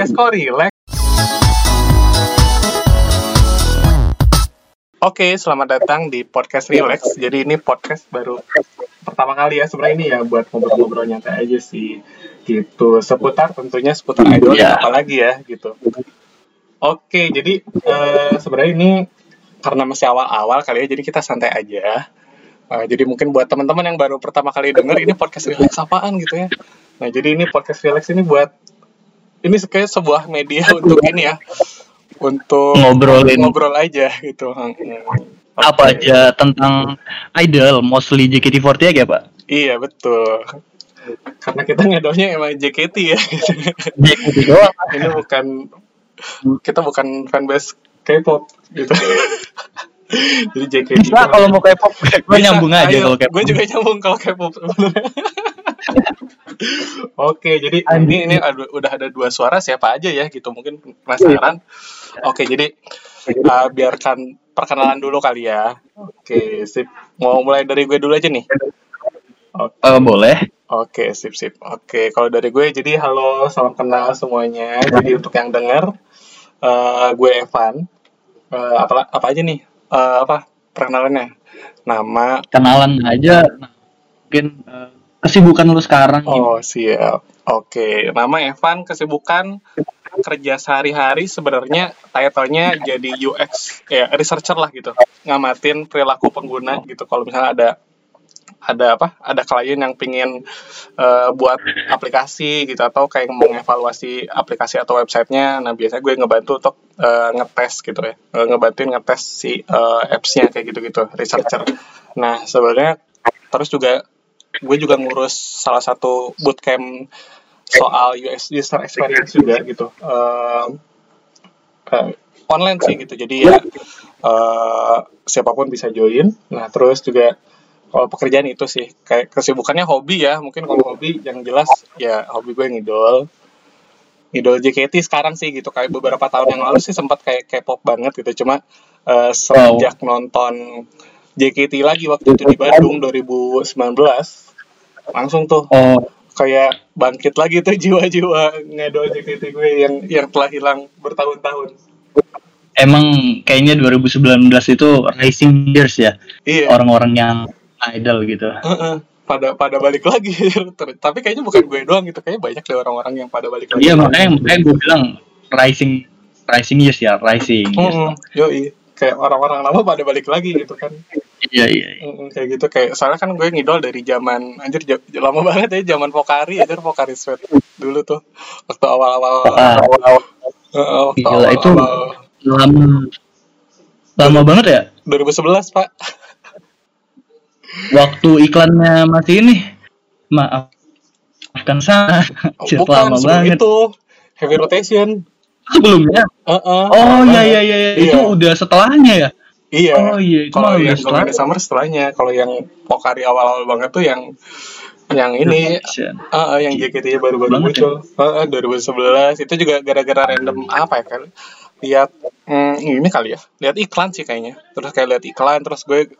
podcast kok relax. Oke, selamat datang di podcast Relax. Jadi ini podcast baru pertama kali ya sebenarnya ini ya buat ngobrol-ngobrol nyantai aja sih gitu. Seputar tentunya seputar idol Iya. apalagi ya gitu. Oke, jadi eh, sebenarnya ini karena masih awal-awal kali ya, jadi kita santai aja. Eh, jadi mungkin buat teman-teman yang baru pertama kali denger ini podcast relax apaan gitu ya. Nah, jadi ini podcast relax ini buat ini kayak sebuah media untuk ini ya. Untuk Ngobrolin. ngobrol aja gitu. Hmm. apa aja tentang idol mostly JKT48 ya pak Iya, betul. Karena kita ngedolnya emang JKT ya. JKT doang ini bukan kita bukan fanbase K-pop gitu. Jadi JKT. bisa kalau mau K-pop gue nyambung aja kalau K-pop Gue juga nyambung kalau K-pop. Oke, jadi ini ini udah ada dua suara siapa aja ya gitu mungkin penasaran. Oke, jadi uh, biarkan perkenalan dulu kali ya. Oke, sip. Mau mulai dari gue dulu aja nih. Oke. Eh, boleh Oke, sip sip. Oke, kalau dari gue jadi halo, salam kenal semuanya. Jadi untuk yang denger, eh, gue Evan. Eh, apa apa aja nih? Eh, apa perkenalannya? Nama. kenalan aja mungkin eh, kesibukan lu sekarang gimana? Oh siap. Oke, nama Evan. Kesibukan kerja sehari-hari sebenarnya title-nya jadi UX ya researcher lah gitu. Ngamatin perilaku pengguna gitu. Kalau misalnya ada ada apa ada klien yang pingin eh, buat aplikasi gitu atau kayak mengevaluasi aplikasi atau websitenya nah biasanya gue ngebantu untuk eh, ngetes gitu ya Eh, ngebantuin ngetes si eh, apps-nya kayak gitu-gitu researcher nah sebenarnya terus juga gue juga ngurus salah satu bootcamp soal US user experience juga gitu. Eh, eh, online sih gitu. Jadi ya eh, siapa pun bisa join. Nah terus juga kalau pekerjaan itu sih kayak kesibukannya hobi ya. Mungkin kalau hobi yang jelas ya hobi gue ngidol. Ngidol JKT sekarang sih gitu. Kayak beberapa tahun yang lalu sih sempat kayak K-pop banget gitu. Cuma eh, semenjak nonton JKT lagi waktu itu di Bandung 2019 langsung tuh. Oh. Kayak bangkit lagi tuh jiwa-jiwa ngedol JKT gue yang yang telah hilang bertahun-tahun. Emang kayaknya 2019 itu rising years ya? Iya. Orang-orang yang idol gitu. Heeh, pada pada balik lagi. Tapi kayaknya bukan gue doang gitu. Kayaknya banyak deh orang-orang yang pada balik lagi. Iya makanya makanya gue bilang rising rising years ya rising. Years. Heeh, yoi kayak orang-orang lama pada balik lagi gitu kan. Iya iya iya. Kayak gitu kayak soalnya kan gue ngidol dari zaman anjir lama banget ya zaman Pokari anjir Pokari Sweat dulu tuh waktu awal-awal. Ah. awal Heeh, waktu Gila, itu awal-awal. lama lama banget ya? 2011 pak. Waktu iklannya masih ini. Maaf. Maafkan saya Anjir, bukan lama sebelum banget. itu. Heavy rotation sebelumnya Heeh. oh iya iya iya iya. itu Iya. udah setelahnya ya Iya. Oh iya, itu kalau malah yang. Golden Summer setelahnya. Kalau yang Pokari awal-awal banget tuh yang yang ini ah ah, yang JKT-nya baru-baru Banget muncul. Ah, ah, 2011 itu juga gara-gara random apa ya kan? Lihat hmm, ini kali ya. Lihat iklan sih kayaknya. Terus kayak lihat iklan terus gue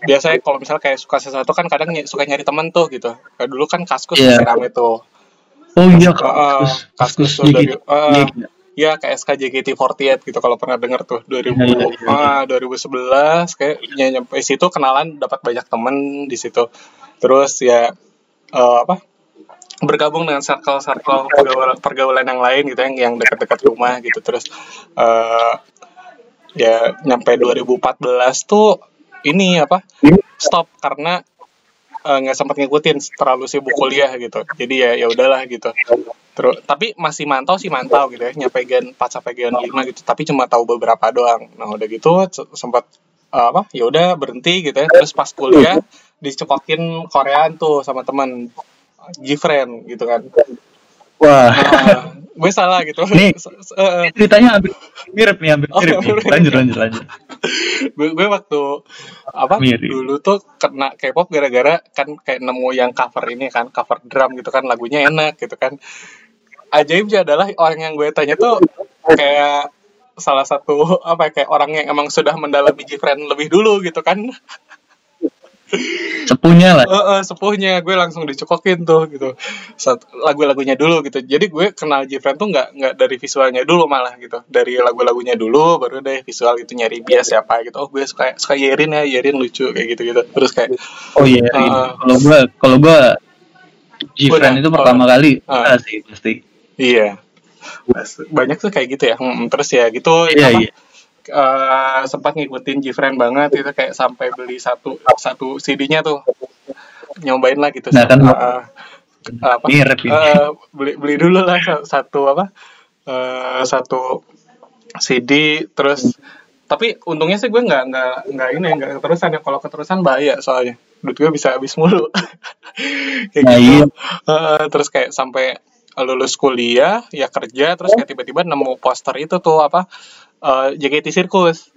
biasanya kalau misalnya kayak suka sesuatu kan kadang ny- suka nyari temen tuh gitu. Kayak dulu kan Kaskus rame tuh. oh iya Ah, ah, kaskus Kaskus kaskus tuh dari JKT. ah, JKT. Ya kayak SKJKT48 gitu kalau pernah denger tuh 2000 Iya, iya, iya. ah 2011 kayak ya, nyampe situ kenalan dapat banyak temen di situ. Terus ya eh, apa? bergabung dengan circle-circle pergaulan, pergaulan yang lain gitu yang yang dekat-dekat rumah gitu terus eh ya nyampe 2014 tuh ini apa stop karena eh, nggak sempat ngikutin terlalu sibuk kuliah gitu jadi ya ya udahlah gitu terus tapi masih mantau sih mantau gitu ya. Nyampe gen 4 sampai gen 5 gitu. Tapi cuma tahu beberapa doang. Nah udah gitu se- sempat eh, apa ya udah berhenti gitu ya. Terus pas kuliah dicekokin Koreaan tuh sama teman Gfriend gitu kan. Wah. Nah, gue salah gitu. Nih. Se- eh, ceritanya hampir mirip nih hampir Oh, mirip nih. mirip. lanjut lanjut lanjut. Gue gue waktu apa Mirip. dulu tuh kena K-pop gara-gara kan kayak nemu yang cover ini kan cover drum gitu kan lagunya enak gitu kan ajaibnya adalah orang yang gue tanya tuh kayak salah satu apa ya, kayak orang yang emang sudah mendalami Gfriend lebih dulu gitu kan Sepunya lah. Eh, eh, sepuhnya gue langsung dicokokin tuh gitu lagu-lagunya dulu gitu jadi gue kenal Jifren tuh nggak nggak dari visualnya dulu malah gitu dari lagu-lagunya dulu baru deh visual itu nyari bias siapa gitu oh gue suka suka Yerin ya Yerin lucu kayak gitu gitu terus kayak Oh iya. Kalau gua kalau gua Gfriend itu pertama kali Ah. ah. sih pasti. Iya. Banyak tuh kayak gitu ya. Hmm, terus ya gitu Iya apa, iya. eh, sempat ngikutin Jifren banget itu kayak sampai beli satu satu CD-nya tuh. Nyobain lah gitu Nah, kan- Eh, apa Mirip. Eh, beli beli dulu lah sa- satu apa eh, satu CD terus tapi untungnya sih gue nggak nggak nggak ini nggak keterusan ya. Kalau keterusan bahaya soalnya. Duit gue bisa habis mulu. Kayak Nah, gitu. iya. Eh, terus kayak sampai lulus kuliah ya kerja terus kayak tiba-tiba nemu poster itu tuh apa eh, JKT Circus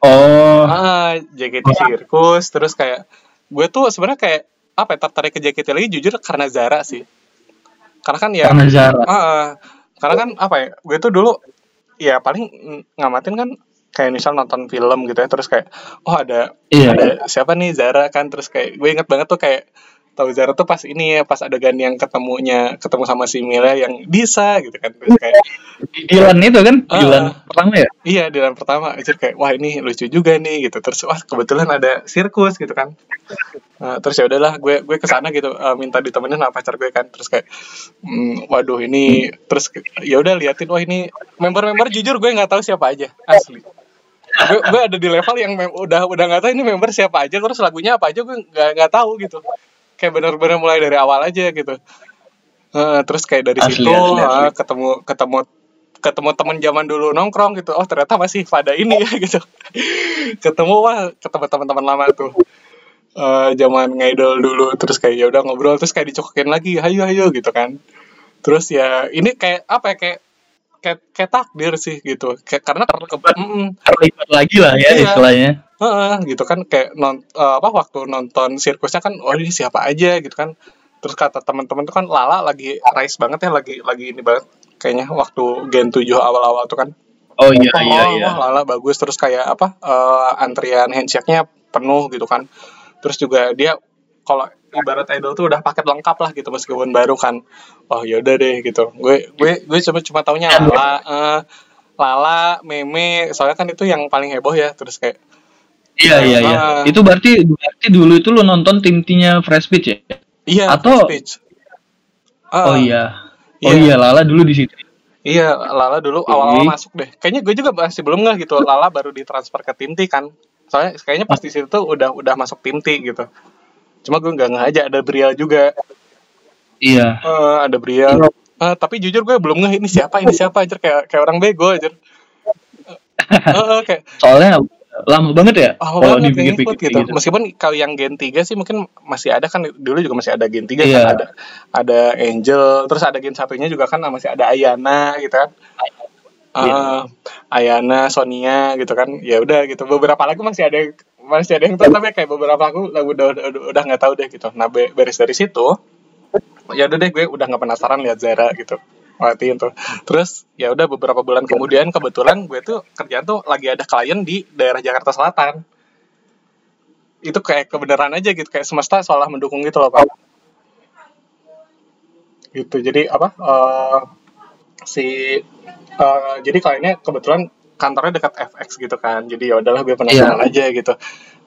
Oh. ah JKT Circus terus kayak gue tuh sebenarnya kayak apa ya tertarik ke JKT lagi jujur karena Zara sih karena kan ya Karena Zara. ah, karena kan apa ya gue tuh dulu ya paling ng- ngamatin kan kayak misal nonton film gitu ya terus kayak oh ada Iya. ada siapa nih Zara kan terus kayak gue inget banget tuh kayak tahu Zara tuh pas ini ya pas adegan yang ketemunya ketemu sama si Mila yang bisa gitu kan. Terus kayak Di Dilan itu kan? Ah. Dilan pertama ya? Iya di dalam pertama. Aja kayak wah ini lucu juga nih gitu. Terus wah kebetulan ada sirkus gitu kan. Nah, terus ya udahlah gue gue ke sana gitu eh, minta ditemenin sama pacar gue kan. Terus kayak hmm, waduh ini terus ya udah liatin wah ini member-member jujur gue nggak tahu siapa aja asli. Gue, gue ada di level yang udah udah nggak tahu ini member siapa aja terus lagunya apa aja gue nggak nggak tahu gitu kayak benar-benar mulai dari awal aja gitu. Eh, terus kayak dari Asli, situ asli, asli. eh, ketemu ketemu ketemu teman zaman dulu nongkrong gitu. Oh ternyata masih pada ini ya gitu. Ketemu wah ketemu teman-teman lama tuh. Eh zaman ngidol dulu terus kayak ya udah ngobrol terus kayak dicokokin lagi hayo hayo gitu kan. Terus ya ini kayak apa ya kayak kayak, kayak takdir sih gitu kayak karena ke, mm, Terlibat lagi lah ya Iya. istilahnya. Heeh, gitu kan kayak non eh, apa waktu nonton sirkusnya kan oh ini siapa aja gitu kan terus kata teman-teman tuh kan Lala lagi rise banget ya lagi lagi ini banget kayaknya waktu Gen 7 awal-awal tuh kan Oh iya oh, iya iya. wah, Lala bagus terus kayak apa eh, antrian handshake-nya penuh gitu kan terus juga dia kalau ibarat idol tuh udah paket lengkap lah gitu meskipun baru kan oh yaudah deh gitu gue gue gue cuma cuma taunya Lala eh, Lala Meme soalnya kan itu yang paling heboh ya terus kayak Iya iya iya. Ah. Itu berarti berarti dulu itu lu nonton tim-timnya Fresh Beach ya? Iya, Atau- speech. Ah, Oh iya. Oh Iya. iya Lala dulu di situ. Iya, Lala dulu awal-awal masuk deh. Kayaknya gue juga masih belum nggak gitu. Lala baru ditransfer ke tim T kan. Soalnya kayaknya pas di situ tuh udah udah masuk tim T gitu. Cuma gue nggak aja ada Briel juga. Iya. Eh, ada Briel. Eh, tapi jujur gue belum ngeh ini siapa ini siapa aja kayak kayak orang bego aja. Eh, kayak Soalnya lama banget ya oh kalau dipikir-pikir gitu. gitu. Meskipun kalau yang Gen 3 sih mungkin masih ada kan dulu juga masih ada Gen 3 Iya. kan ada ada Angel, terus ada Gen satunya juga kan masih ada Ayana gitu kan. Iya. Ah, Ayana, Sonia gitu kan. Ya udah gitu. Beberapa lagu masih ada masih ada yang tahu tapi kayak beberapa lagu lagu udah udah, udah, nggak tahu deh gitu. Nah, be- beres dari situ ya udah deh gue udah nggak penasaran lihat Zara gitu. Matiin tuh. Terus ya udah beberapa bulan kemudian kebetulan gue tuh kerjaan tuh lagi ada klien di daerah Jakarta Selatan. Itu kayak kebenaran aja gitu kayak semesta seolah mendukung gitu loh, Pak. Gitu. Jadi apa? eh, si eh, jadi kliennya kebetulan kantornya dekat FX gitu kan. Jadi ya udahlah gue penasaran Iya. aja gitu.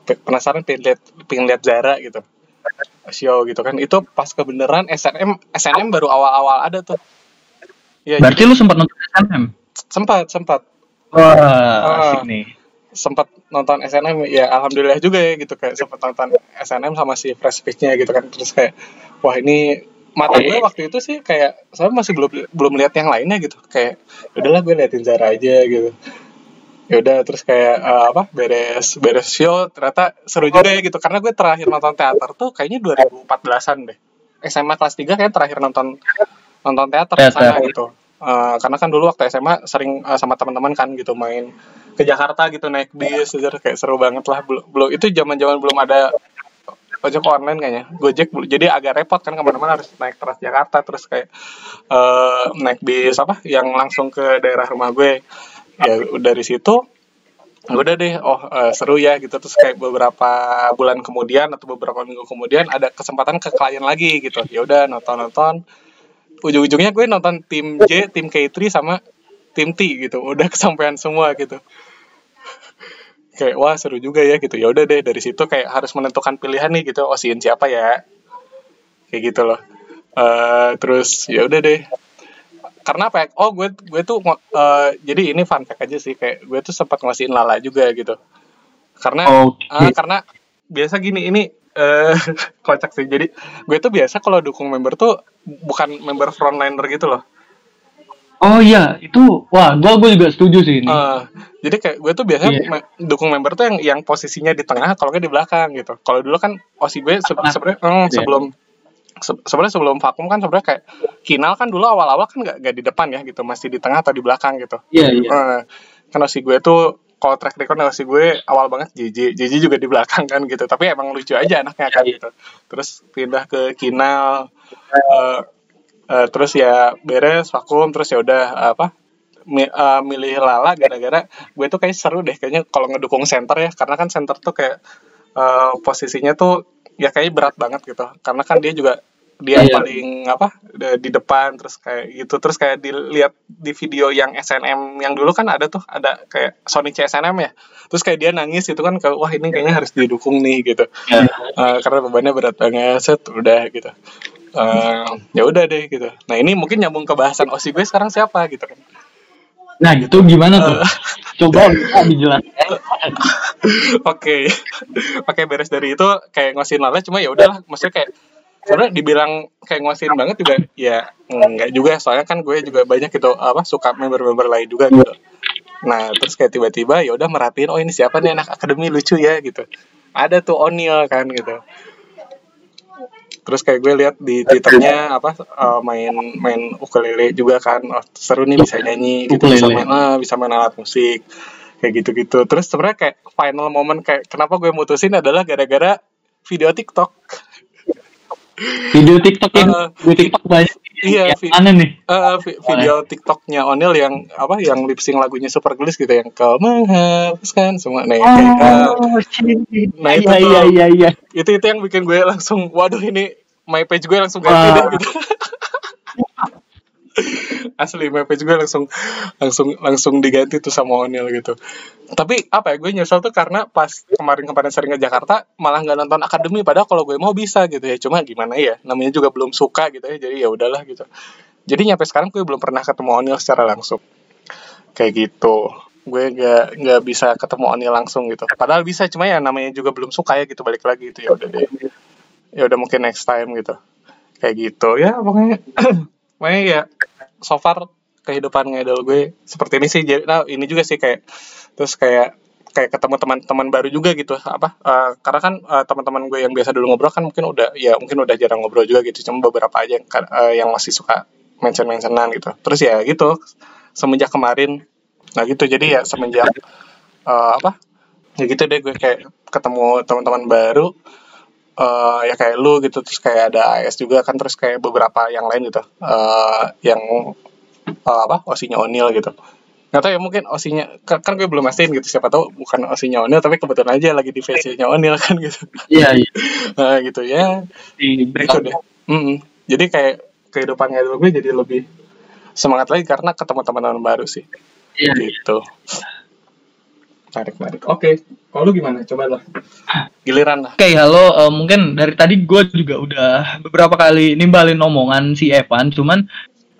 Pe- Penasaran pengen lihat pengen lihat Zara gitu. Show gitu kan. Itu pas kebenaran SNM SNM baru awal-awal ada tuh. Iya, Berarti lu sempat nonton SNM? sempat sempat Wah, Ah. asik nih. sempat nonton SNM ya alhamdulillah juga ya gitu kayak sempat nonton SNM sama si Fresh Pitch-nya gitu kan terus kayak wah ini mata gue waktu itu sih kayak saya masih belum belum lihat yang lainnya gitu kayak "Ya udahlah gue liatin Zara aja gitu ya udah terus kayak eh, apa beres beres show ternyata seru juga ya gitu. Karena gue terakhir nonton teater tuh kayaknya 2014an deh. SMA kelas 3 kayak terakhir nonton nonton teater di sana gitu. Eh, karena kan dulu waktu SMA sering eh, sama teman-teman kan gitu main ke Jakarta gitu naik bis gitu, kayak seru banget lah. Belum belum itu zaman-zaman belum ada ojek online kayaknya. Gojek jadi agak repot kan ke mana-mana harus naik Transjakarta terus kayak eh, naik bis apa yang langsung ke daerah rumah gue ya dari situ udah deh oh uh, seru ya gitu. Terus kayak beberapa bulan kemudian atau beberapa minggu kemudian ada kesempatan ke klien lagi gitu. Ya udah nonton nonton ujung-ujungnya gue nonton tim J tim K3 sama tim T gitu. Udah kesampaian semua gitu. Kayak wah seru juga ya gitu. Ya udah deh dari situ kayak harus menentukan pilihan nih gitu. Osiin siapa ya? Kayak gitu loh. Uh, terus ya udah deh karena apa ya? Oh gue gue tuh uh, jadi ini fun fact aja sih kayak gue tuh sempat ngasihin Lala juga gitu. Karena okay. uh, karena biasa gini ini uh, kocak sih. Jadi gue tuh biasa kalau dukung member tuh bukan member frontliner gitu loh. Oh iya, itu wah, gue gue juga setuju sih ini. Uh, jadi kayak gue tuh biasanya yeah. me dukung member tuh yang yang posisinya di tengah, kalau nggak di belakang gitu. Kalau dulu kan osi gue se sebenarnya mm, yeah. sebelum se sebenarnya sebelum vakum kan sebenarnya kayak kinal kan dulu awal-awal kan nggak di depan ya gitu masih di tengah atau di belakang gitu. Iya yeah, iya. Yeah. uh, karena si gue tuh kalau track record si gue awal banget JJ JJ juga di belakang kan gitu tapi emang lucu aja anaknya kan gitu. Terus pindah ke kinal uh, uh, terus ya beres vakum terus ya udah apa mi, uh, milih Lala gara-gara gue tuh kayak seru deh kayaknya kalau ngedukung center ya karena kan center tuh kayak uh, posisinya tuh ya kayak berat banget gitu. Karena kan dia juga dia yeah, paling apa di depan terus kayak gitu. Terus kayak dilihat di video yang SNM yang dulu kan ada tuh ada kayak Sony CSNM ya. Terus kayak dia nangis itu kan ke wah ini kayaknya harus didukung nih gitu. Yeah. uh, karena bebannya berat banget set udah gitu. Uh, ya udah deh gitu. Nah ini mungkin nyambung ke bahasan osi gue sekarang siapa gitu kan? Nah gitu gimana tuh? Uh, Coba dijelaskan. Oke, oke beres dari itu kayak ngosin lala cuma ya udahlah, maksudnya kayak sebenarnya dibilang kayak ngosin banget juga ya enggak juga soalnya kan gue juga banyak gitu apa suka member-member lain juga gitu. Nah terus kayak tiba-tiba ya udah merhatiin oh ini siapa nih anak akademi lucu ya gitu. Ada tuh O'Neal kan gitu terus kayak gue lihat di twitternya apa uh, main main ukulele juga kan oh, seru nih bisa nyanyi gitu bisa main uh, bisa main alat musik kayak gitu gitu terus sebenarnya kayak final moment kayak kenapa gue mutusin adalah gara-gara video TikTok. Video TikTok yang uh, video TikTok banyak iya yang mana nih. Uh, video TikToknya Onel yang apa yang lip sync lagunya Super Gliss gitu yang kau menghapuskan semua. Nih oh, kayak, uh, nah itu iya, iya, iya, iya. itu itu yang bikin gue langsung waduh ini my page gue langsung ganti uh. deh gitu asli page gue langsung langsung langsung diganti tuh sama Onil gitu. Tapi apa ya gue nyesel tuh karena pas kemarin-kemarin sering ke Jakarta malah nggak nonton akademi padahal kalau gue mau bisa gitu ya. Cuma gimana ya namanya juga belum suka gitu ya jadi ya udahlah gitu. Jadi nyampe sekarang gue belum pernah ketemu Onil secara langsung. Kayak gitu. Gue nggak nggak bisa ketemu Onil langsung gitu. Padahal bisa cuma ya namanya juga belum suka ya gitu balik lagi gitu. Ya udah deh. Ya udah mungkin next time gitu. Kayak gitu. Ya pokoknya pokoknya ya so far kehidupan ngedol gue seperti ini sih. Jadi nah, ini juga sih kayak terus kayak kayak ketemu teman-teman baru juga gitu. Apa uh, karena kan uh, teman-teman gue yang biasa dulu ngobrol kan mungkin udah ya mungkin udah jarang ngobrol juga gitu. Cuma beberapa aja yang uh, yang masih suka mention mentionan gitu. Terus ya gitu semenjak kemarin. Nah gitu. Jadi ya semenjak uh, apa ya gitu deh gue kayak ketemu teman-teman baru uh, ya kayak lu gitu terus kayak ada AS juga kan terus kayak beberapa yang lain gitu. Uh, yang uh, apa osinya Onil gitu. Nggak tahu ya mungkin osinya kan, kan gue belum mastiin gitu siapa tahu bukan osinya Onil tapi kebetulan aja lagi di face-nya Onil kan gitu. Iya iya. Nah, gitu ya. Di gitu deh mm -hmm. jadi kayak kehidupannya gue jadi lebih semangat lagi karena ketemu teman-teman baru sih. Iya, gitu menarik menarik oke okay. kalau lu gimana? Coba lah. Giliran lah. Oke okay, halo. Uh, mungkin dari tadi gue juga udah beberapa kali nimbalin omongan si Evan cuman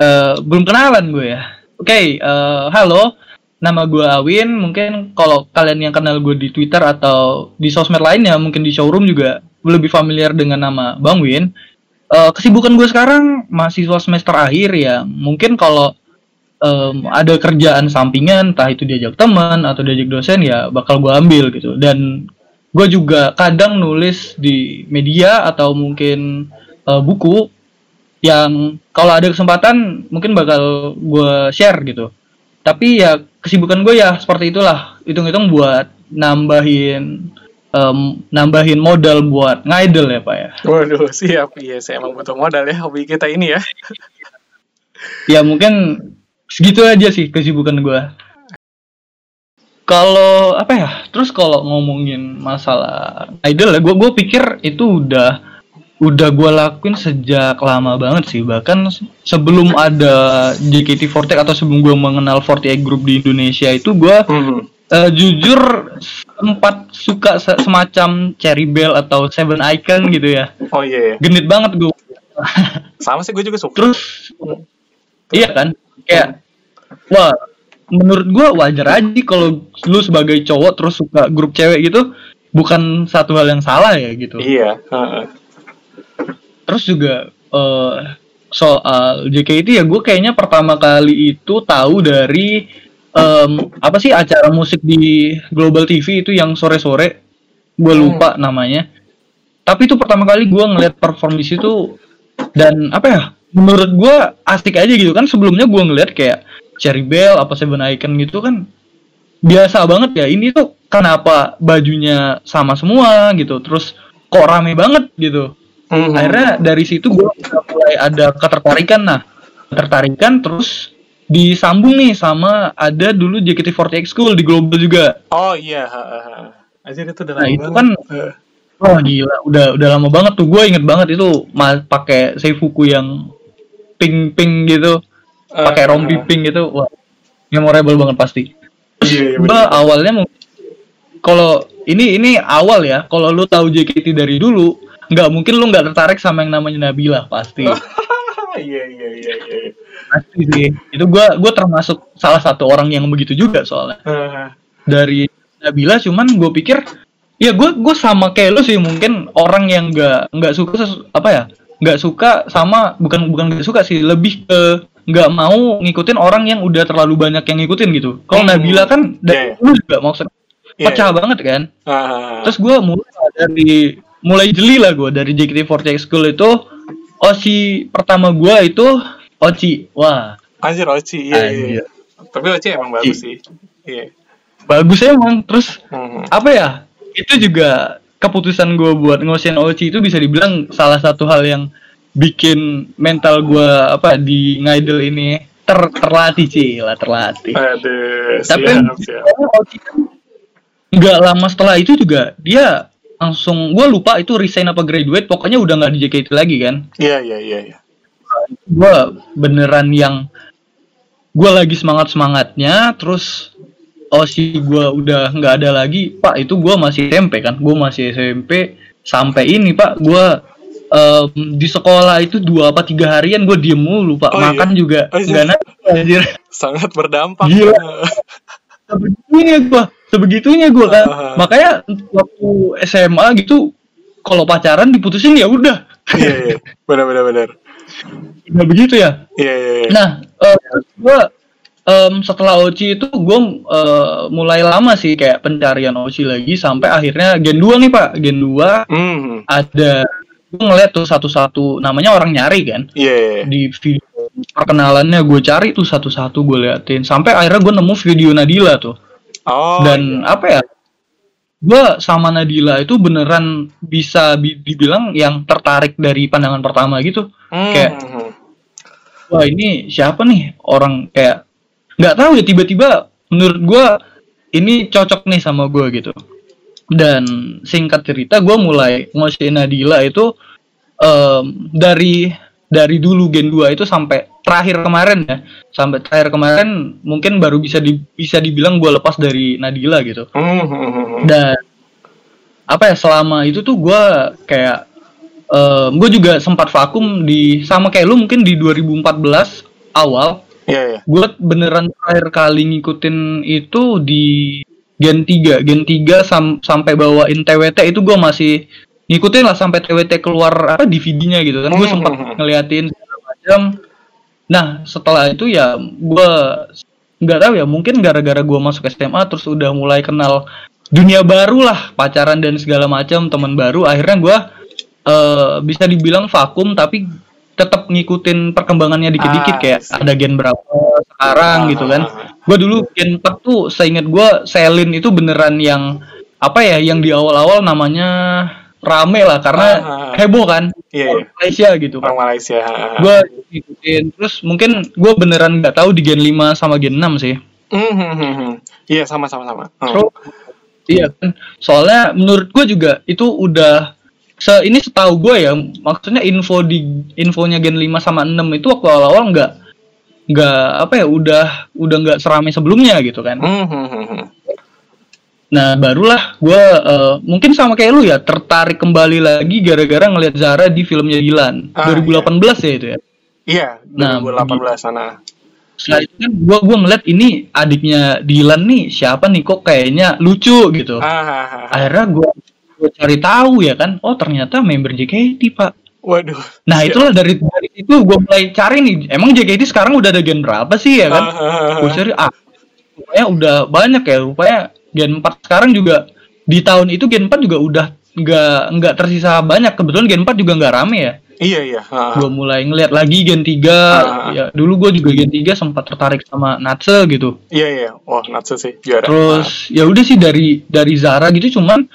uh, belum kenalan gue ya. Oke okay, uh, eh, halo. Nama gue Awin. Mungkin kalau kalian yang kenal gue di Twitter atau di sosmed lainnya mungkin di showroom juga lebih familiar dengan nama Bang Win. Uh, kesibukan gue sekarang mahasiswa semester akhir ya. Mungkin kalau um, ada kerjaan sampingan entah itu diajak teman atau diajak dosen ya bakal gue ambil gitu. Dan gue juga kadang nulis di media atau mungkin uh, buku yang kalau ada kesempatan mungkin bakal gue share gitu. Tapi ya kesibukan gue ya seperti itulah hitung-hitung buat nambahin um, nambahin modal buat ngidol ya pak ya. Waduh siap. Iya saya emang butuh modal ya hobi kita ini ya. Ya mungkin segitu aja sih kesibukan gue kalau apa ya terus kalau ngomongin masalah idol ya gue gue pikir itu udah udah gue lakuin sejak lama banget sih bahkan sebelum ada JKT48 atau sebelum gue mengenal 48 Group di Indonesia itu gue Mhm. uh, jujur sempat suka se- semacam Cherry Bell atau Seven Icon gitu ya Oh iya, iya. genit banget gue sama sih gue juga suka. terus iya kan kayak wah menurut gua wajar aja kalau lu sebagai cowok terus suka grup cewek gitu bukan satu hal yang salah ya gitu Iya. heeh. terus juga eh soal JKT ya gue kayaknya pertama kali itu tahu dari em, apa sih acara musik di Global TV itu yang sore-sore gue Hmm. lupa namanya tapi itu pertama kali gue ngeliat perform di situ dan apa ya menurut gue asik aja gitu kan. Sebelumnya gue ngeliat kayak Cherry Bell apa Seven Icon gitu kan biasa banget ya. Ini tuh kenapa bajunya sama semua gitu terus kok rame banget gitu. Mhm. akhirnya dari situ gue mulai ada ketertarikan. Nah ketertarikan terus disambung nih sama ada dulu JKT48 School di Global juga. Oh iya. Anjir itu udah Nah, itu kan wah gila. Udah udah lama banget tuh. Gue inget banget itu ma- pakai seifuku yang pink pink gitu. Pakai Eh, rompi pink gitu wah memorable banget pasti. Iya, iya, bener. awalnya kalau ini ini awal ya kalau lu tahu JKT dari dulu nggak mungkin lu nggak tertarik sama yang namanya Nabila pasti. Iya, iya, iya, iya. pasti sih. Itu gua gua termasuk salah satu orang yang begitu juga soalnya. Dari Nabila cuman gue pikir ya gue gue sama kayak lu sih mungkin orang yang nggak nggak suka sesu- apa ya nggak suka sama bukan bukan nggak suka sih lebih ke nggak mau ngikutin orang yang udah terlalu banyak yang ngikutin gitu kalau Hmm. Nabila kan Iya, dari iya. dulu juga maksudnya Iya, pecah banget kan Heeh. terus gue mulai dari mulai jeli lah gue dari JKT48 School itu Oci pertama gue itu Oci wah Anjir Oci, iya, iya. Anjir. Tapi Oci emang bagus sih. Iya. bagus emang terus Mhm. apa ya itu juga keputusan gue buat ngosin Oci itu bisa dibilang salah satu hal yang bikin mental gue apa di ngidol ini ter terlatih sih lah terlatih Aduh, tapi siap, siap. Oci kan nggak lama setelah itu juga dia langsung gue lupa itu resign apa graduate pokoknya udah nggak di JKT lagi kan Iya, iya, iya, iya. gue beneran yang gue lagi semangat semangatnya terus osi gue udah nggak ada lagi pak itu gue masih SMP kan gue masih SMP sampai ini pak gue di sekolah itu dua apa tiga harian gue diem mulu pak Oh, iya? makan juga Oh, iya. nggak anjir Sangat berdampak. Gila. sebegitunya gue sebegitunya gue kan Ah. makanya waktu SMA gitu kalau pacaran diputusin ya udah Iya, iya. Benar, benar, benar. udah begitu ya Iya, iya, iya. Nah, eh gue setelah Oci itu gue mulai lama sih kayak pencarian Oci lagi sampai akhirnya Gen 2 nih Pak. Gen 2 Mhm. ada gue ngeliat tuh satu-satu namanya orang nyari kan Iya, iya, iya. di video perkenalannya gue cari tuh satu-satu gue liatin sampai akhirnya gue nemu video Nadila tuh Oh, dan iya. apa ya gue sama Nadila itu beneran bisa bi- dibilang yang tertarik dari pandangan pertama gitu kayak Mhm. wah ini siapa nih orang kayak nggak tahu ya tiba-tiba menurut gua ini cocok nih sama gua gitu. Dan singkat cerita gua mulai ngosiin Nadila itu em, dari dari dulu Gen 2 itu sampai terakhir kemarin ya. Sampai terakhir kemarin mungkin baru bisa di, bisa dibilang gua lepas dari Nadila gitu. Mhm. dan apa ya selama itu tuh gua kayak gue juga sempat vakum di sama kayak lu mungkin di 2014 awal Iya, iya. gue beneran terakhir kali ngikutin itu di Gen 3 Gen 3 sam- sampai bawain TWT itu gue masih ngikutin lah sampai TWT keluar apa DVD-nya gitu kan. Gue sempat hmm, ngeliatin segala macam. Nah setelah itu ya gue nggak tahu ya mungkin gara-gara gue masuk SMA terus udah mulai kenal dunia baru lah pacaran dan segala macam teman baru akhirnya gue eh, bisa dibilang vakum tapi tetap ngikutin perkembangannya dikit-dikit Ah, kayak see. ada gen berapa sekarang Ah, gitu kan ah, gue dulu gen 4 tuh seingat gue Selin itu beneran yang apa ya yang di awal-awal namanya rame lah karena Ah, ah, ah. heboh kan Iya, orang iya. Malaysia gitu Orang Malaysia. gue ngikutin terus mungkin gue beneran nggak tahu di gen 5 sama gen 6 sih Mhm. Iya sama sama sama. Hmm. Terus, iya kan. Soalnya menurut gue juga itu udah se ini setahu gue ya, maksudnya info di infonya Gen 5 sama 6 itu waktu awal-awal nggak nggak apa ya udah udah nggak seramai sebelumnya gitu kan. Hmm, hmm, hmm. Nah barulah gue eh, mungkin sama kayak lu ya tertarik kembali lagi gara-gara ngelihat Zara di filmnya Dilan Ah, 2018 ya itu ya. Iya, Nah, 2018 sana. Setelah itu kan gue gua ngeliat ini adiknya Dilan nih siapa nih kok kayaknya lucu gitu. Ah, ah, ah, ah. Akhirnya gue gue cari tahu ya kan, oh ternyata member JKT pak. Waduh. Nah itulah dari dari itu gue mulai cari nih, emang JKT sekarang udah ada gen berapa sih ya kan? Ah, ah, ah, Gue cari ah, rupanya udah banyak ya, rupanya gen 4 sekarang juga di tahun itu gen 4 juga udah nggak nggak tersisa banyak. Kebetulan gen 4 juga nggak rame ya. Iya, iya. Gue mulai ngeliat lagi gen 3 Ah. ya dulu gue juga gen 3 sempat tertarik sama Natsu gitu. Iya, iya. Wah, Natsu sih juara. Terus ya udah sih dari dari Zara gitu cuman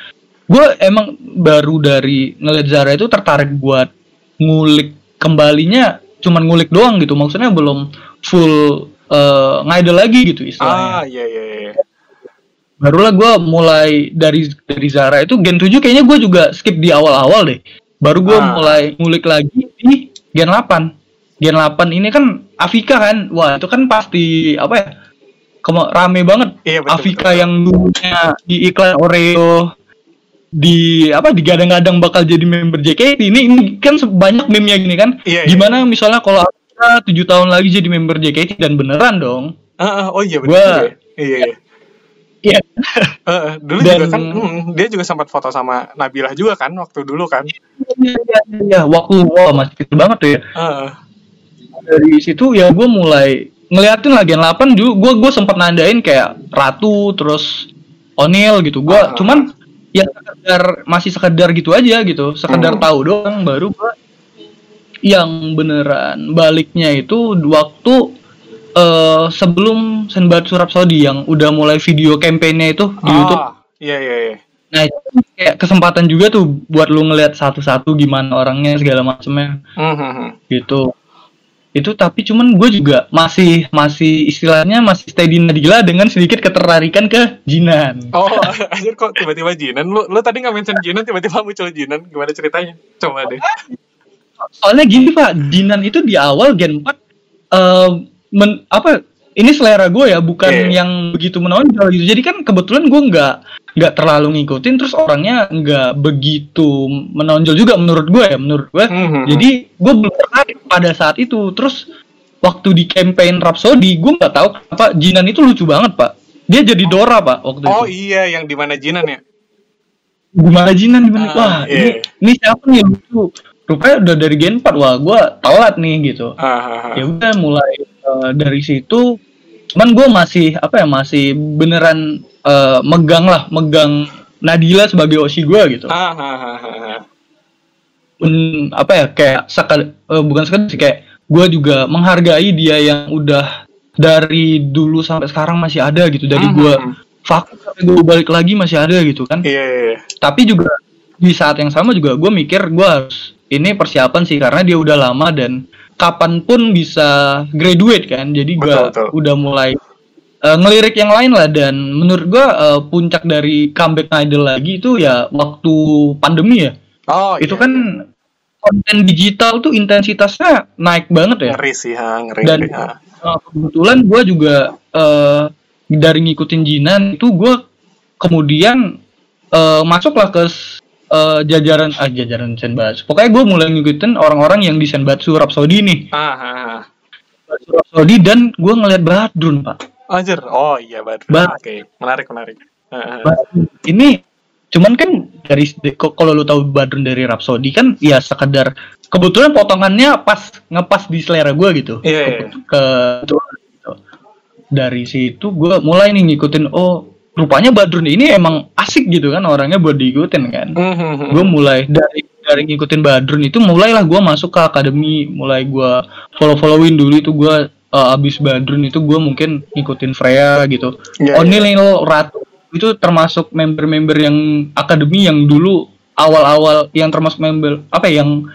gue emang baru dari ngeliat Zara itu tertarik buat ngulik kembalinya cuman ngulik doang gitu maksudnya belum full eh ngidol lagi gitu Ah, istilahnya. ah, iya, iya, iya. Barulah gue mulai dari dari Zara itu Gen 7 kayaknya gue juga skip di awal-awal deh. Baru gue Ah. mulai ngulik lagi di Gen 8. Gen 8 ini kan Afika kan. Wah, itu kan pasti apa ya? Rame banget. Iya, betul, Afika betul. yang dulunya di iklan Oreo di apa digadang-gadang bakal jadi member JKT ini ini kan banyak meme-nya gini kan. Iya, iya. Gimana misalnya kalau Afika 7 tahun lagi jadi member JKT dan beneran dong. Ah, oh iya benar Gua- ya. Iya, iya. Iya. Eh, dulu Dan- juga kan hmm, dia juga sempat foto sama Nabilah juga kan waktu dulu kan. Iya, iya, iya. Waktu wah masih kecil banget tuh ya. Heeh. dari situ ya gue mulai ngeliatin lagi 8 juga gue gue sempat nandain kayak Ratu terus O'Neil gitu gue Ah. cuman ya sekedar masih sekedar gitu aja gitu sekedar Hmm. tahu doang baru gue yang beneran baliknya itu waktu eh sebelum Senbatsu Rhapsody yang udah mulai video campaignnya itu di YouTube Ah, iya iya iya. nah itu kayak kesempatan juga tuh buat lu ngeliat satu-satu gimana orangnya segala macamnya Hmm, hmm, hmm. gitu itu tapi cuman gue juga masih masih istilahnya masih stay di Nadila dengan sedikit ketertarikan ke Jinan Oh, anjir kok tiba-tiba Jinan? Lu, lu tadi nggak mention Jinan, tiba-tiba muncul Jinan. Gimana ceritanya? Coba deh. soalnya gini pak Jinan itu di awal Gen 4 eh men, apa ini selera gue ya bukan Iya. yang begitu menonjol gitu. Jadi kan kebetulan gue nggak nggak terlalu ngikutin terus orangnya nggak begitu menonjol juga menurut gue ya menurut gue. Hmm, hmm, jadi gue belum tertarik pada saat itu. Terus waktu di campaign Rhapsody gue nggak tahu apa Jinan itu lucu banget pak. Dia jadi Dora pak waktu Oh itu. iya, yang di mana Jinan ya? gimana Jinan gimana? Ah, wah iya. ini, ini siapa nih lucu? Rupanya udah dari Gen 4 wah gue telat nih gitu. Ah, ah, ah. ya udah mulai eh, dari situ cuman gue masih apa ya masih beneran eh, megang lah megang Nadila sebagai osi gue gitu Ah, ah, ah, ah, ah. Hmm, apa ya kayak sekad eh, bukan sekadar sih kayak gue juga menghargai dia yang udah dari dulu sampai sekarang masih ada gitu dari Hmm, gue vakum sampai gue balik lagi masih ada gitu kan Iya, iya, iya. tapi juga di saat yang sama juga gue mikir gue harus ini persiapan sih karena dia udah lama dan kapan pun bisa graduate kan. Jadi gue udah mulai eh, ngelirik yang lain lah. Dan menurut gue eh, puncak dari comeback idol lagi itu ya waktu pandemi ya. Oh, itu iya. kan konten digital tuh intensitasnya naik banget ya. Ngeri sih, ha, ngeri, dan ngeri, ha. uh, kebetulan gue juga eh, dari ngikutin Jinan itu gue kemudian eh, masuklah ke eh, jajaran ah jajaran Senbatsu pokoknya gue mulai ngikutin orang-orang yang di Senbatsu Rhapsody nih Ah, ah, ah. Rhapsody dan gue ngeliat Badrun pak Anjir, oh iya, Badrun. Ba- Oke, menarik, menarik. Ah, ah. Badrun ini cuman kan dari kalau lu tahu Badrun dari Rhapsody kan ya sekedar kebetulan potongannya pas ngepas di selera gue gitu Iya, iya. ke gitu. dari situ gue mulai nih ngikutin oh rupanya Badrun ini emang asik gitu kan orangnya buat diikutin kan. Hmm, hmm, hmm. gue mulai dari dari ngikutin Badrun itu mulailah gue masuk ke akademi mulai gue follow followin dulu itu gue uh, abis Badrun itu gue mungkin ngikutin Freya gitu. Iya, Onil Ratu itu termasuk member-member yang akademi yang dulu awal-awal yang termasuk member apa ya, yang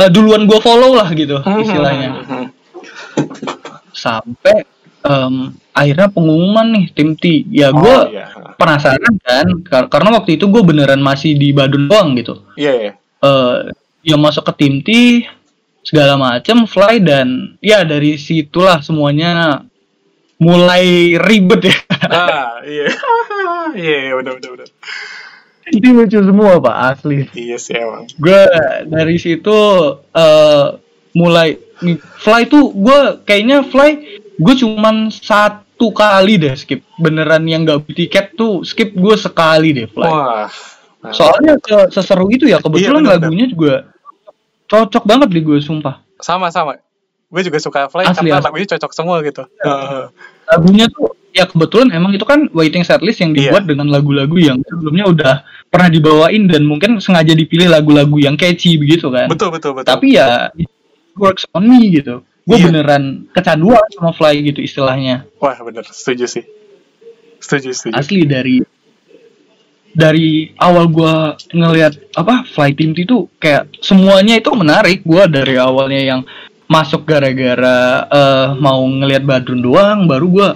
uh, duluan gue follow lah gitu Hmm, istilahnya. Hmm, hmm, hmm. sampai em, akhirnya pengumuman nih tim T ya Oh, gue iya. penasaran kan kar- karena waktu itu gue beneran masih di Badun doang gitu Iya, iya. eh dia masuk ke tim T segala macam fly dan ya dari situlah semuanya mulai ribet ya Ah, iya. Iya, benar benar benar. ini lucu semua pak asli Iya sih emang. gue dari situ eh mulai fly tuh gue kayaknya fly gue cuman satu kali deh skip beneran yang gak beli tiket tuh skip gue sekali deh fly Wah. Soalnya se- seseru itu ya kebetulan Iya, lagunya juga cocok banget di gue sumpah sama sama. Gue juga suka Fly Asli, karena lagunya cocok semua gitu. Heeh. lagunya tuh ya kebetulan emang itu kan waiting setlist yang dibuat dengan lagu-lagu yang sebelumnya udah pernah dibawain dan mungkin sengaja dipilih lagu-lagu yang catchy begitu kan betul betul betul. tapi ya it works on me gitu gue Iya. beneran kecanduan sama fly gitu istilahnya Wah bener, setuju sih. Setuju setuju. asli dari dari awal gua ngelihat apa fly team itu kayak semuanya itu menarik gua dari awalnya yang masuk gara-gara eh, mau ngelihat Badrun doang baru gua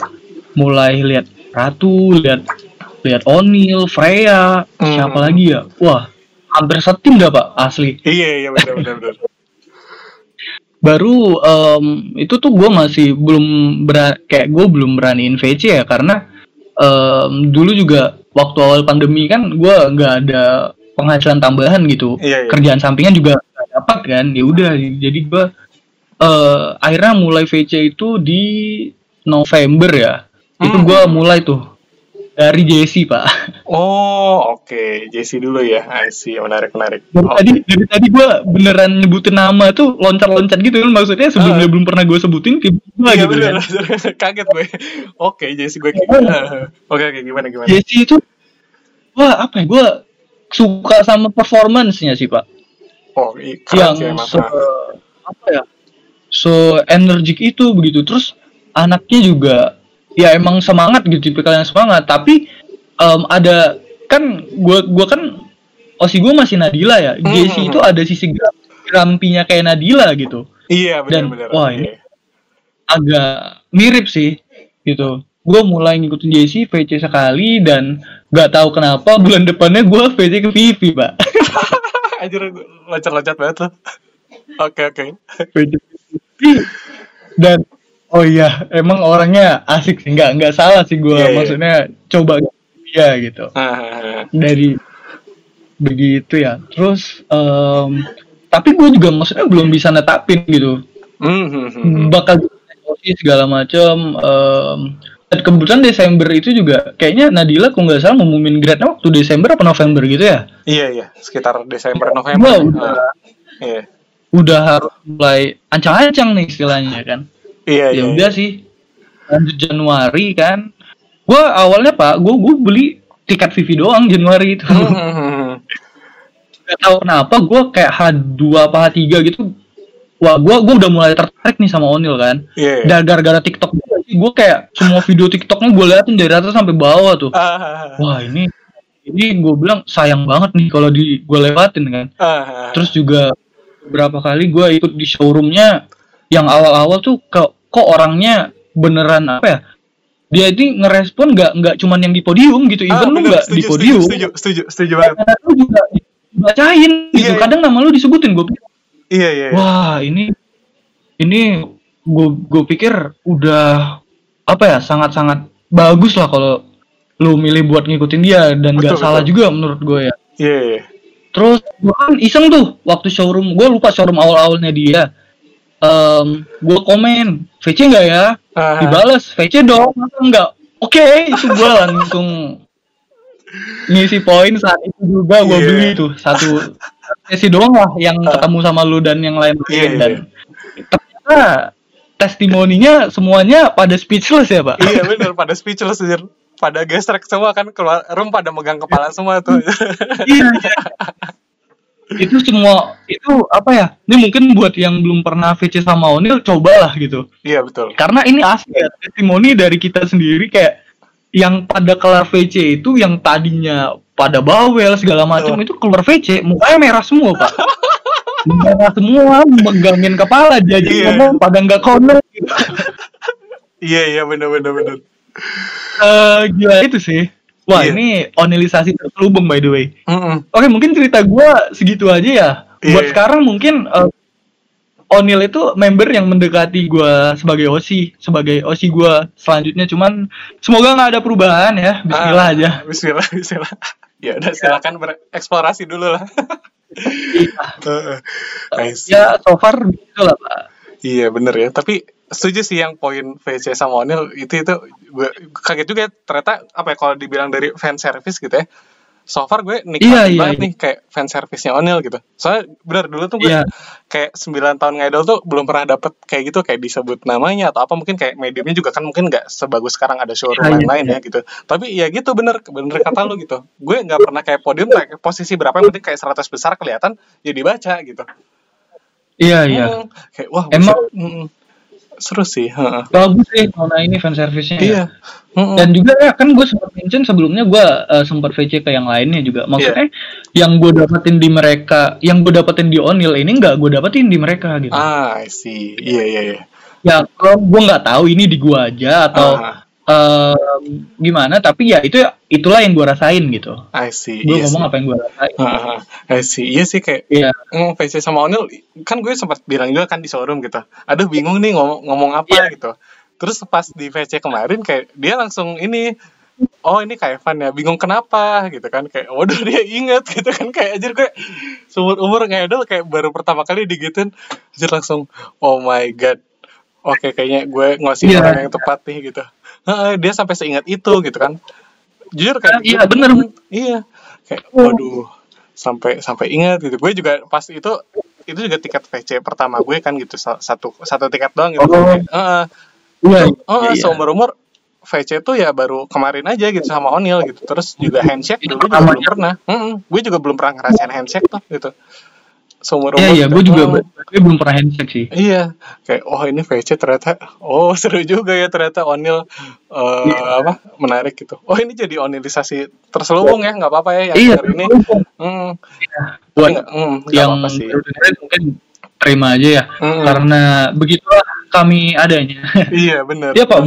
mulai lihat Ratu lihat lihat O'Neil Freya Hmm. siapa lagi ya wah hampir setim dah pak asli Iya iya benar benar benar. baru em, itu tuh gue masih belum bera- kayak gue belum beraniin VC ya karena em, dulu juga waktu awal pandemi kan gue nggak ada penghasilan tambahan gitu Iya iya. kerjaan sampingan juga nggak dapat kan ya udah jadi gue eh akhirnya mulai VC itu di November ya itu Hmm. gue mulai tuh dari JC pak Oh oke, Jesse dulu ya. I see, menarik menarik. dari Oke. tadi dari tadi gue beneran nyebutin nama tuh loncat-loncat gitu. Kan maksudnya sebelumnya Ah. belum pernah gue sebutin tiba-tiba Iya gitu bener, kan. Kaget gue. Oke, Jesse gue kayak Oke oke. Gimana gimana? Jesse itu wah apa ya? Gue suka sama performance-nya sih pak. Oh i- keren yang sih se apa ya? So energik itu begitu. Terus anaknya juga ya emang semangat gitu tipikal yang semangat. Tapi em, ada kan gue gua kan osi gue masih Nadila ya Hmm. Jesse itu ada sisi gram- grampinya kayak Nadila gitu Iya dan, benar benar. wah, Oke. ini- agak mirip sih gitu gue mulai ngikutin JC VC sekali dan nggak tahu kenapa bulan depannya gue VC ke Vivi pak Anjir loncat-loncat banget tuh. Oke oke. VC dan oh iya emang orangnya asik sih nggak nggak salah sih gue Iya, iya. maksudnya coba dia gitu dari begitu ya terus em, tapi gue juga maksudnya belum bisa netapin gitu hmm, hmm, hmm. bakal segala macam em, dan kebetulan Desember itu juga kayaknya Nadila kalau nggak salah ngumumin grade waktu Desember apa November gitu ya Iya iya, sekitar Desember November. Wah, nih. udah Ah, Iya. udah harus mulai ancang-ancang nih istilahnya kan Iya iya. ya udah sih lanjut Januari kan gue awalnya pak gue gue beli tiket Vivi doang Januari itu Hmm, hmm, hmm. gak tahu kenapa gue kayak H2 apa H3 gitu wah gue gue udah mulai tertarik nih sama Onil kan Iya. iya. dan gara-gara TikTok gue kayak semua video TikToknya gue liatin dari atas sampai bawah tuh Ah, wah ini ini gue bilang sayang banget nih kalau di gue lewatin kan ah, terus juga beberapa kali gue ikut di showroomnya yang awal-awal tuh kok kok orangnya beneran apa ya dia ini ngerespon nggak nggak cuman yang di podium gitu ah, even lu nggak di setuju, podium Setuju, setuju, setuju banget. karena lu juga dibacain gitu Iya, iya. kadang nama lu disebutin gue Iya iya. iya. wah ini ini gue gue pikir udah apa ya sangat sangat bagus lah kalau lu milih buat ngikutin dia dan Betul, salah betul. juga menurut gue ya Iya iya. terus gue kan iseng tuh waktu showroom gue lupa showroom awal awalnya dia Em gue komen VC nggak ya Ah, dibales VC dong masa enggak oke itu gue langsung ngisi poin saat itu juga gue Iya. beli tuh satu sesi doang lah yang ketemu sama lu dan yang lain Iya, dan ternyata testimoninya semuanya pada speechless ya pak iya bener pada speechless anjir. Pada gestrek semua kan keluar room pada megang kepala semua tuh. iya, iya. itu semua itu apa ya ini mungkin buat yang belum pernah VC sama Onil cobalah gitu iya betul. karena ini asli ya, testimoni dari kita sendiri kayak yang pada kelar VC itu yang tadinya pada bawel segala macam Oh. itu keluar VC mukanya merah semua pak merah semua megangin kepala dia jadi Iya. ngomong pada nggak konek gitu. iya iya bener bener bener Eh gila itu sih. Wah Iya. ini onilisasi terselubung by the way. Mm-mm. Oke mungkin cerita gua segitu aja ya. Iya. Buat sekarang mungkin eh, Onil itu member yang mendekati gua sebagai OSI, sebagai OSI gua selanjutnya. Cuman semoga nggak ada perubahan ya. Bismillah Ah, aja. Bismillah, Bismillah. Ya udah silakan bereksplorasi dulu lah. Heeh. I see. Ya so far gitu lah pak. Iya bener ya. Tapi setuju sih yang poin VC sama Onil itu itu gue kaget juga ya, ternyata apa ya kalau dibilang dari fan service gitu ya. So far gue nikmatin Iya, iya, banget iya. nih kayak fan service-nya Onil gitu. Soalnya bener dulu tuh gue Iya. kayak 9 tahun ngidol tuh belum pernah dapet kayak gitu kayak disebut namanya atau apa mungkin kayak mediumnya juga kan mungkin nggak sebagus sekarang ada showroom Iya, iya, lain-lain ya gitu. Tapi ya gitu bener bener kata lu gitu. Gue nggak pernah kayak podium kayak posisi berapa yang penting kayak 100 besar kelihatan ya dibaca gitu. Iya iya. Hmm, kayak wah Emang- buset. Seru sih. heeh. Bagus sih Nona ini fan service-nya. ya. Iya. Mm-mm. Dan juga ya kan gue sempat mention sebelumnya gue eh, sempat VC ke yang lainnya juga. Maksudnya Iya. yang gue dapetin di mereka, yang gue dapetin di Onil ini nggak gue dapetin di mereka gitu. Ah, I see. Iya, iya, iya. Ya kalau gue nggak tahu ini di gue aja atau Ah, em, gimana, tapi ya itu itulah yang gue rasain gitu. I see. Gue Iya ngomong sih. apa yang gue rasain. Ah, ah, I see. Iya sih kayak Iya. mm, VC sama Onil kan gue sempat bilang juga kan di showroom gitu. Aduh bingung nih ngomong ngomong apa Iya. gitu. Terus pas di VC kemarin kayak dia langsung ini Oh ini kayak Evan ya, bingung kenapa gitu kan kayak waduh dia inget gitu kan kayak aja gue seumur umur ngedol kayak baru pertama kali digituin aja langsung oh my god oke kayaknya gue ngasih Iya. orang yang tepat nih gitu Heeh, dia sampai seingat itu gitu kan jujur kayak Iya, bener. iya kayak waduh sampai sampai ingat gitu gue juga pas itu itu juga tiket VC pertama gue kan gitu sa- satu satu tiket doang gitu Oh. Kayak, heeh. Iya. Oh, iya. seumur umur VC tuh ya baru kemarin aja gitu sama Onil gitu. Terus juga handshake dulu juga belum pernah. Mm-mm. Gue juga belum pernah ngerasain handshake tuh gitu. Seumur umur. Iya iya, gue juga Mm. gue belum pernah handshake sih. Iya, kayak oh ini VC ternyata, oh seru juga ya ternyata Onil eh, Iya. apa menarik gitu. Oh ini jadi Onilisasi terselubung ya, nggak apa-apa ya yang Iya. hari ini. Hmm, Buat nggak hmm, yang apa-apa sih. baru dengerin mungkin terima aja ya, Mm-mm. karena begitulah kami adanya. Iya bener. Iya Pak,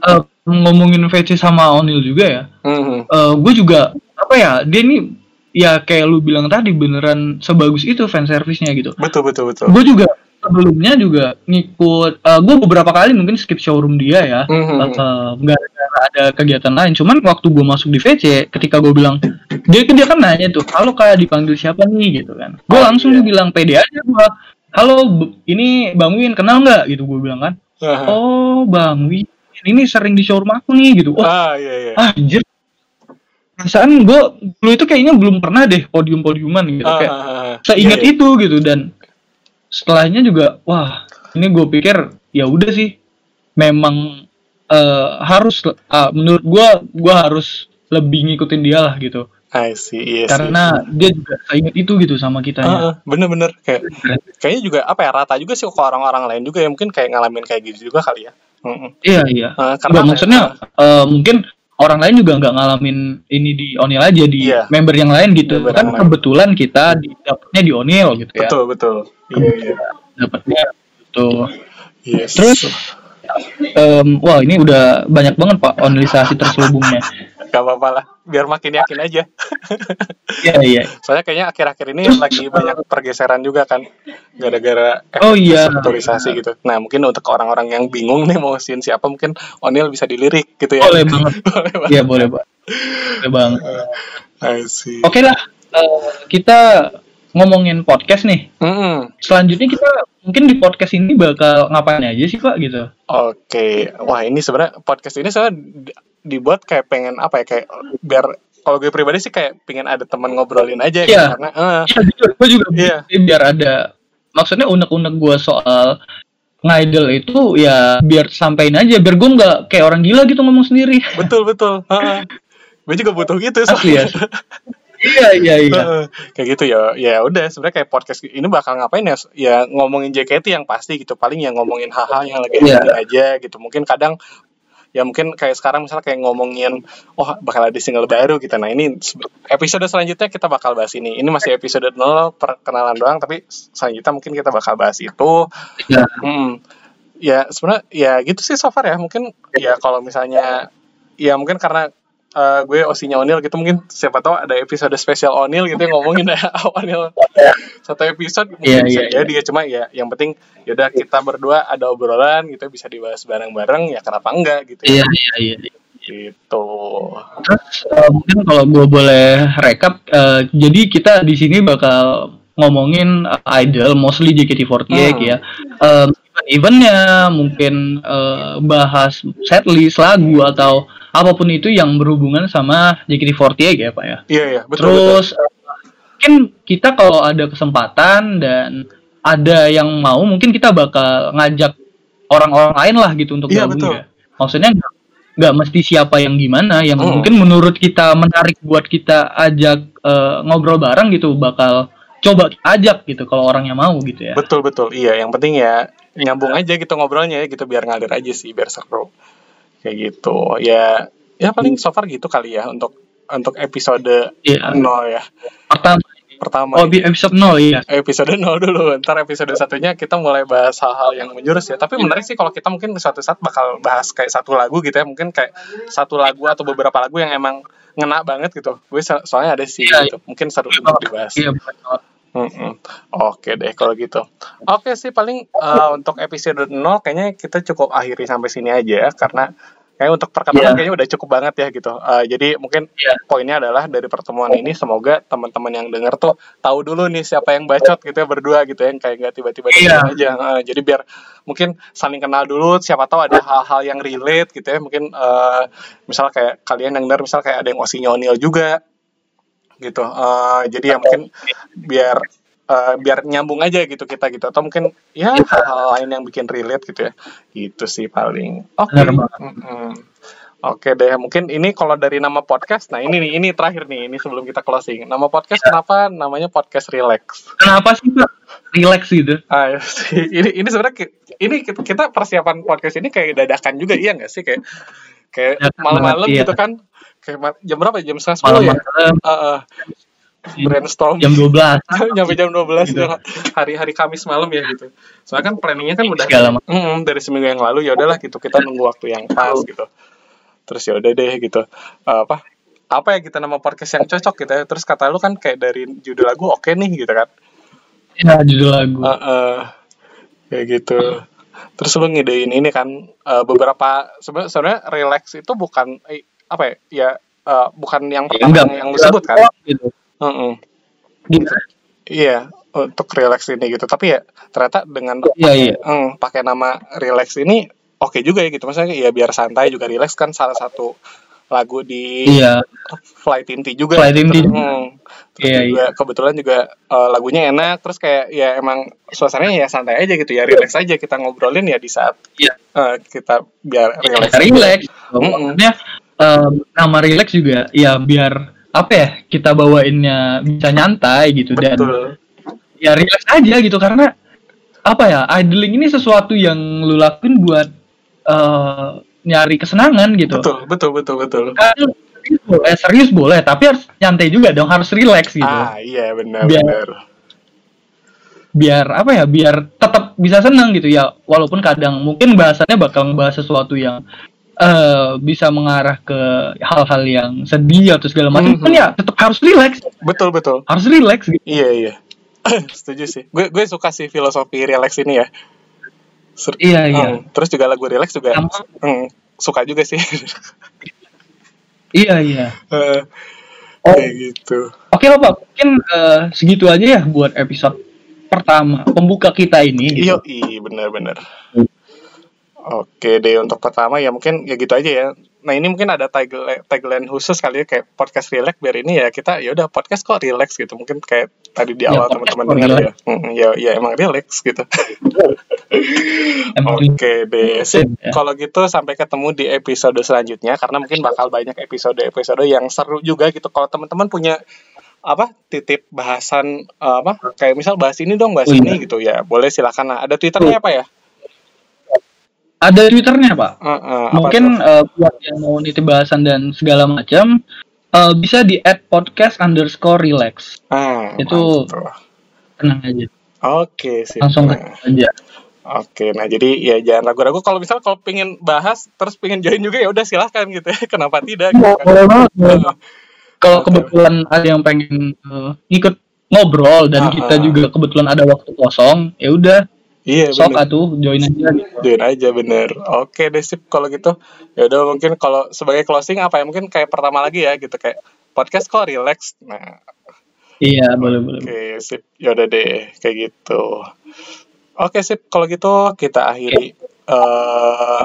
eh, ngomongin VC sama Onil juga ya. Mhm. gue juga apa ya dia ini ya kayak lu bilang tadi beneran sebagus itu fan service-nya gitu. Betul betul betul. Gue juga sebelumnya juga ngikut gue beberapa kali mungkin skip showroom dia ya. Mhm. Eh, gara-gara ada kegiatan lain. Cuman waktu gue masuk di VC, ketika gue bilang dia dia kan nanya tuh, halo kak dipanggil siapa nih gitu kan. Gue Oh, langsung iya. bilang pede aja gue. Halo, ini Bang Win kenal nggak gitu gue bilang kan. Aha. Oh Bang Win, ini sering di showroom aku nih gitu. Oh Ah iya iya. ah, anjir perasaan gue dulu itu kayaknya belum pernah deh podium-podiuman gitu Ah, kayak ah, ah. seingat Iya, iya. itu gitu dan setelahnya juga wah ini gue pikir ya udah sih memang eh, harus ah, menurut gue gue harus lebih ngikutin dia lah gitu I see, iya sih. karena dia juga seingat itu gitu sama Ah, kitanya ah, bener-bener kayak kayaknya juga apa ya rata juga sih ke orang-orang lain juga ya mungkin kayak ngalamin kayak gitu juga kali ya. Iya iya Ah, Nggak, karena ya? maksudnya eh, mungkin orang lain juga nggak ngalamin ini di Onil aja di Iya. member yang lain gitu Member kan yang lain. kebetulan kita di, dapetnya di Onil gitu ya betul betul. Iya iya. dapatnya gitu. Yes. Terus em, wah ini udah banyak banget pak onilisasi terselubungnya. Gak apa-apa lah, biar makin yakin aja. Iya iya. Soalnya kayaknya akhir-akhir ini lagi banyak pergeseran juga kan, gara-gara Oh, iya. strukturisasi gitu. Nah mungkin untuk orang-orang yang bingung nih mau sin siapa mungkin Onil bisa dilirik gitu ya. Boleh banget. Boleh banget. Iya boleh pak. Boleh banget. See. Oke lah eh, kita ngomongin podcast nih. Mm-mm. Selanjutnya kita mungkin di podcast ini bakal ngapain aja sih pak gitu. Oke, wah ini sebenarnya podcast ini saya dibuat kayak pengen apa ya kayak biar kalau gue pribadi sih kayak pengen ada teman ngobrolin aja gitu Iya. karena eh, Iya jujur gue juga bikin biar ada maksudnya unek-unek gue soal ngidol itu ya biar sampein aja biar gue nggak kayak orang gila gitu ngomong sendiri. betul betul. Heeh. gue juga butuh gitu Asli ya. soalnya. iya iya iya. Kayak gitu ya ya udah sebenarnya kayak podcast ini bakal ngapain ya ya ngomongin JKT yang pasti gitu paling ya ngomongin hal-hal yang lagi happening aja gitu mungkin kadang ya mungkin kayak sekarang misalnya kayak ngomongin oh bakal ada single baru gitu nah ini episode selanjutnya kita bakal bahas ini ini masih episode 0 perkenalan doang tapi selanjutnya mungkin kita bakal bahas itu Iya. Hmm. ya sebenarnya ya gitu sih so far ya mungkin ya kalau misalnya ya mungkin karena uh, gue osinya Onil gitu mungkin siapa tahu ada episode spesial Onil gitu yang ngomongin ya Onil satu episode mungkin Iya, bisa iya, jadi ya cuma ya yang penting yaudah kita berdua ada obrolan gitu bisa dibahas bareng-bareng ya kenapa enggak gitu Iya iya iya. gitu Terus eh, mungkin kalau gue boleh rekap, eh, jadi kita di sini bakal ngomongin eh, idol, mostly JKT48 Hmm. ya. Eh, event-eventnya, mungkin eh, bahas setlist lagu atau apa pun itu yang berhubungan sama JKT48 ya Pak ya. iya iya betul betul Terus eh, mungkin kita kalau ada kesempatan dan ada yang mau, mungkin kita bakal ngajak orang-orang lain lah gitu untuk Iya, gabung betul. ya. Maksudnya nggak- mesti siapa yang gimana, yang Mm. mungkin menurut kita menarik buat kita ajak eh, ngobrol bareng gitu, bakal coba ajak gitu kalau orangnya mau gitu ya. betul betul iya yang penting ya nyambung aja gitu ngobrolnya ya gitu biar ngalir aja sih biar seru kayak gitu. Ya ya paling so far gitu kali ya untuk untuk episode Iya. nol ya. Pertama, pertama oh episode 0 iya. episode 0 dulu ntar episode satunya kita mulai bahas hal-hal yang menjurus ya. Tapi menarik sih kalau kita mungkin suatu saat bakal bahas kayak satu lagu gitu ya. Mungkin kayak satu lagu atau beberapa lagu yang emang ngena banget gitu. Gue so- soalnya ada sih Iya, gitu. mungkin seru untuk dibahas. Iya, betul. Mm-mm. Oke deh kalau gitu. Oke sih paling eh, untuk episode 0 kayaknya kita cukup akhiri sampai sini aja ya karena kayak untuk perkenalan Iya. kayaknya udah cukup banget ya gitu. Eh, jadi mungkin Iya. poinnya adalah dari pertemuan ini semoga teman-teman yang denger tuh tahu dulu nih siapa yang bacot gitu ya berdua gitu ya yang kayak nggak tiba-tiba dengerin aja. Eh, jadi biar mungkin saling kenal dulu siapa tahu ada hal-hal yang relate gitu ya mungkin eh, misal kayak kalian yang denger misal kayak ada yang osinya O'Neil juga gitu. Eh, jadi ya mungkin biar eh, biar nyambung aja gitu kita gitu. Atau mungkin ya hal-hal lain yang bikin relate gitu ya. Gitu sih paling. Oke. Banget. Mm-mm. oke deh mungkin ini kalau dari nama podcast nah ini nih ini terakhir nih ini sebelum kita closing. Nama podcast kenapa? Namanya podcast relax. Kenapa sih Pak? Relax gitu. ah iya ini ini sebenarnya ini kita- persiapan podcast ini kayak dadakan juga iya nggak sih? Kayak kayak malam-malam iya. gitu kan kayak jam berapa ya? jam setengah sepuluh ya Malam-malam Ah, ah. brainstorm jam 12 nyampe jam 12 Gitu. gitu. hari hari Kamis malam ya gitu. Soalnya kan planningnya kan udah Segala. Mm, dari seminggu yang lalu ya udahlah gitu kita nunggu waktu yang pas gitu. Terus ya udah deh gitu. Eh, apa apa ya kita nama podcast yang cocok gitu ya. Terus kata lu kan kayak dari judul lagu oke nih gitu kan. Ya judul lagu. Eh, eh, kayak gitu. Terus lu ngidein ini kan eh, beberapa sebenarnya sebenarnya relax itu bukan eh, apa ya? Ya eh, bukan yang pertama Enggak, yang lu sebut kan. gitu. Heeh. Gitu. Iya, untuk relax ini gitu. Tapi ya ternyata dengan Iya iya. hmm, pakai nama relax ini oke juga ya gitu. Maksudnya ya biar santai juga relax kan salah satu lagu di Iya. Flight Inti juga. Flight Inti. Terus, hmm, terus Iya, juga kebetulan juga eh, lagunya enak. Terus kayak ya emang suasananya ya santai aja gitu ya relax aja kita ngobrolin ya di saat Iya. eh, kita biar relax. Ya, relax. Maksudnya em, nama relax juga ya biar apa ya kita bawainnya bisa nyantai gitu dan Betul. ya relax aja gitu karena apa ya idling ini sesuatu yang lu lakuin buat eh, nyari kesenangan gitu. Betul, betul, betul, betul. Kadang serius boleh, serius boleh, tapi harus nyantai juga dong, harus relax gitu. Ah, iya benar, Biar- benar. Biar apa ya, biar tetap bisa senang gitu ya. Walaupun kadang mungkin bahasannya bakal ngebahas sesuatu yang eh bisa mengarah ke hal-hal yang sedih atau segala macam, Mhm. kan ya tetap harus relax, Betul, betul. harus relax gitu. Iya iya. Setuju sih. Gue gue suka sih filosofi relax ini ya. Ser- Iya, iya. Hmm, Terus juga lagu relax juga Sama- hmm, suka juga sih. Iya, iya. Eh, Oh. Kayak gitu. Oke lah Pak, mungkin eh, segitu aja ya buat episode pertama pembuka kita ini Iya, gitu. iya benar-benar. Oke deh untuk pertama ya mungkin ya gitu aja ya. Nah ini mungkin ada tagline, tagline khusus kali ya kayak podcast relax biar ini ya kita ya udah podcast kok relax gitu mungkin kayak tadi di Ya, awal podcast teman-teman dengar ya. Hmm, ya ya emang relax gitu. Oke deh, sip. Ya. Kalau gitu sampai ketemu di episode selanjutnya karena mungkin bakal banyak episode-episode yang seru juga gitu. Kalau teman-teman punya apa titip bahasan eh, apa kayak misal bahas ini dong bahas Oh, iya. ini gitu ya boleh silakan lah ada twitternya apa ya Ada twitternya Pak. Eh, apa Mungkin eh, buat yang mau nitip bahasan dan segala macam eh, bisa di add podcast underscore relax. ah, itu- mantap. Tenang aja, oke sip langsung Nah, aja. Oke, nah jadi ya jangan ragu-ragu kalau misal kalau pengen bahas terus pengen join juga ya udah silahkan gitu ya. Kenapa tidak? Gitu kan? Boleh banget. Kalau kebetulan ada yang pengen eh, ikut ngobrol dan Ah, kita juga kebetulan ada waktu kosong, ya udah Iya sok bener. atuh join aja gitu. Join aja bener. Oke deh sip kalau gitu. Ya udah mungkin kalau sebagai closing apa ya mungkin kayak pertama lagi ya gitu kayak podcast kok relax. Nah, Iya, boleh boleh. oke sip. Ya udah deh kayak gitu. Oke sip kalau gitu kita akhiri eh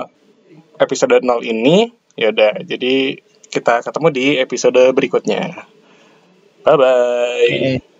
episode 0 ini. Ya udah jadi kita ketemu di episode berikutnya. Bye bye. Oke.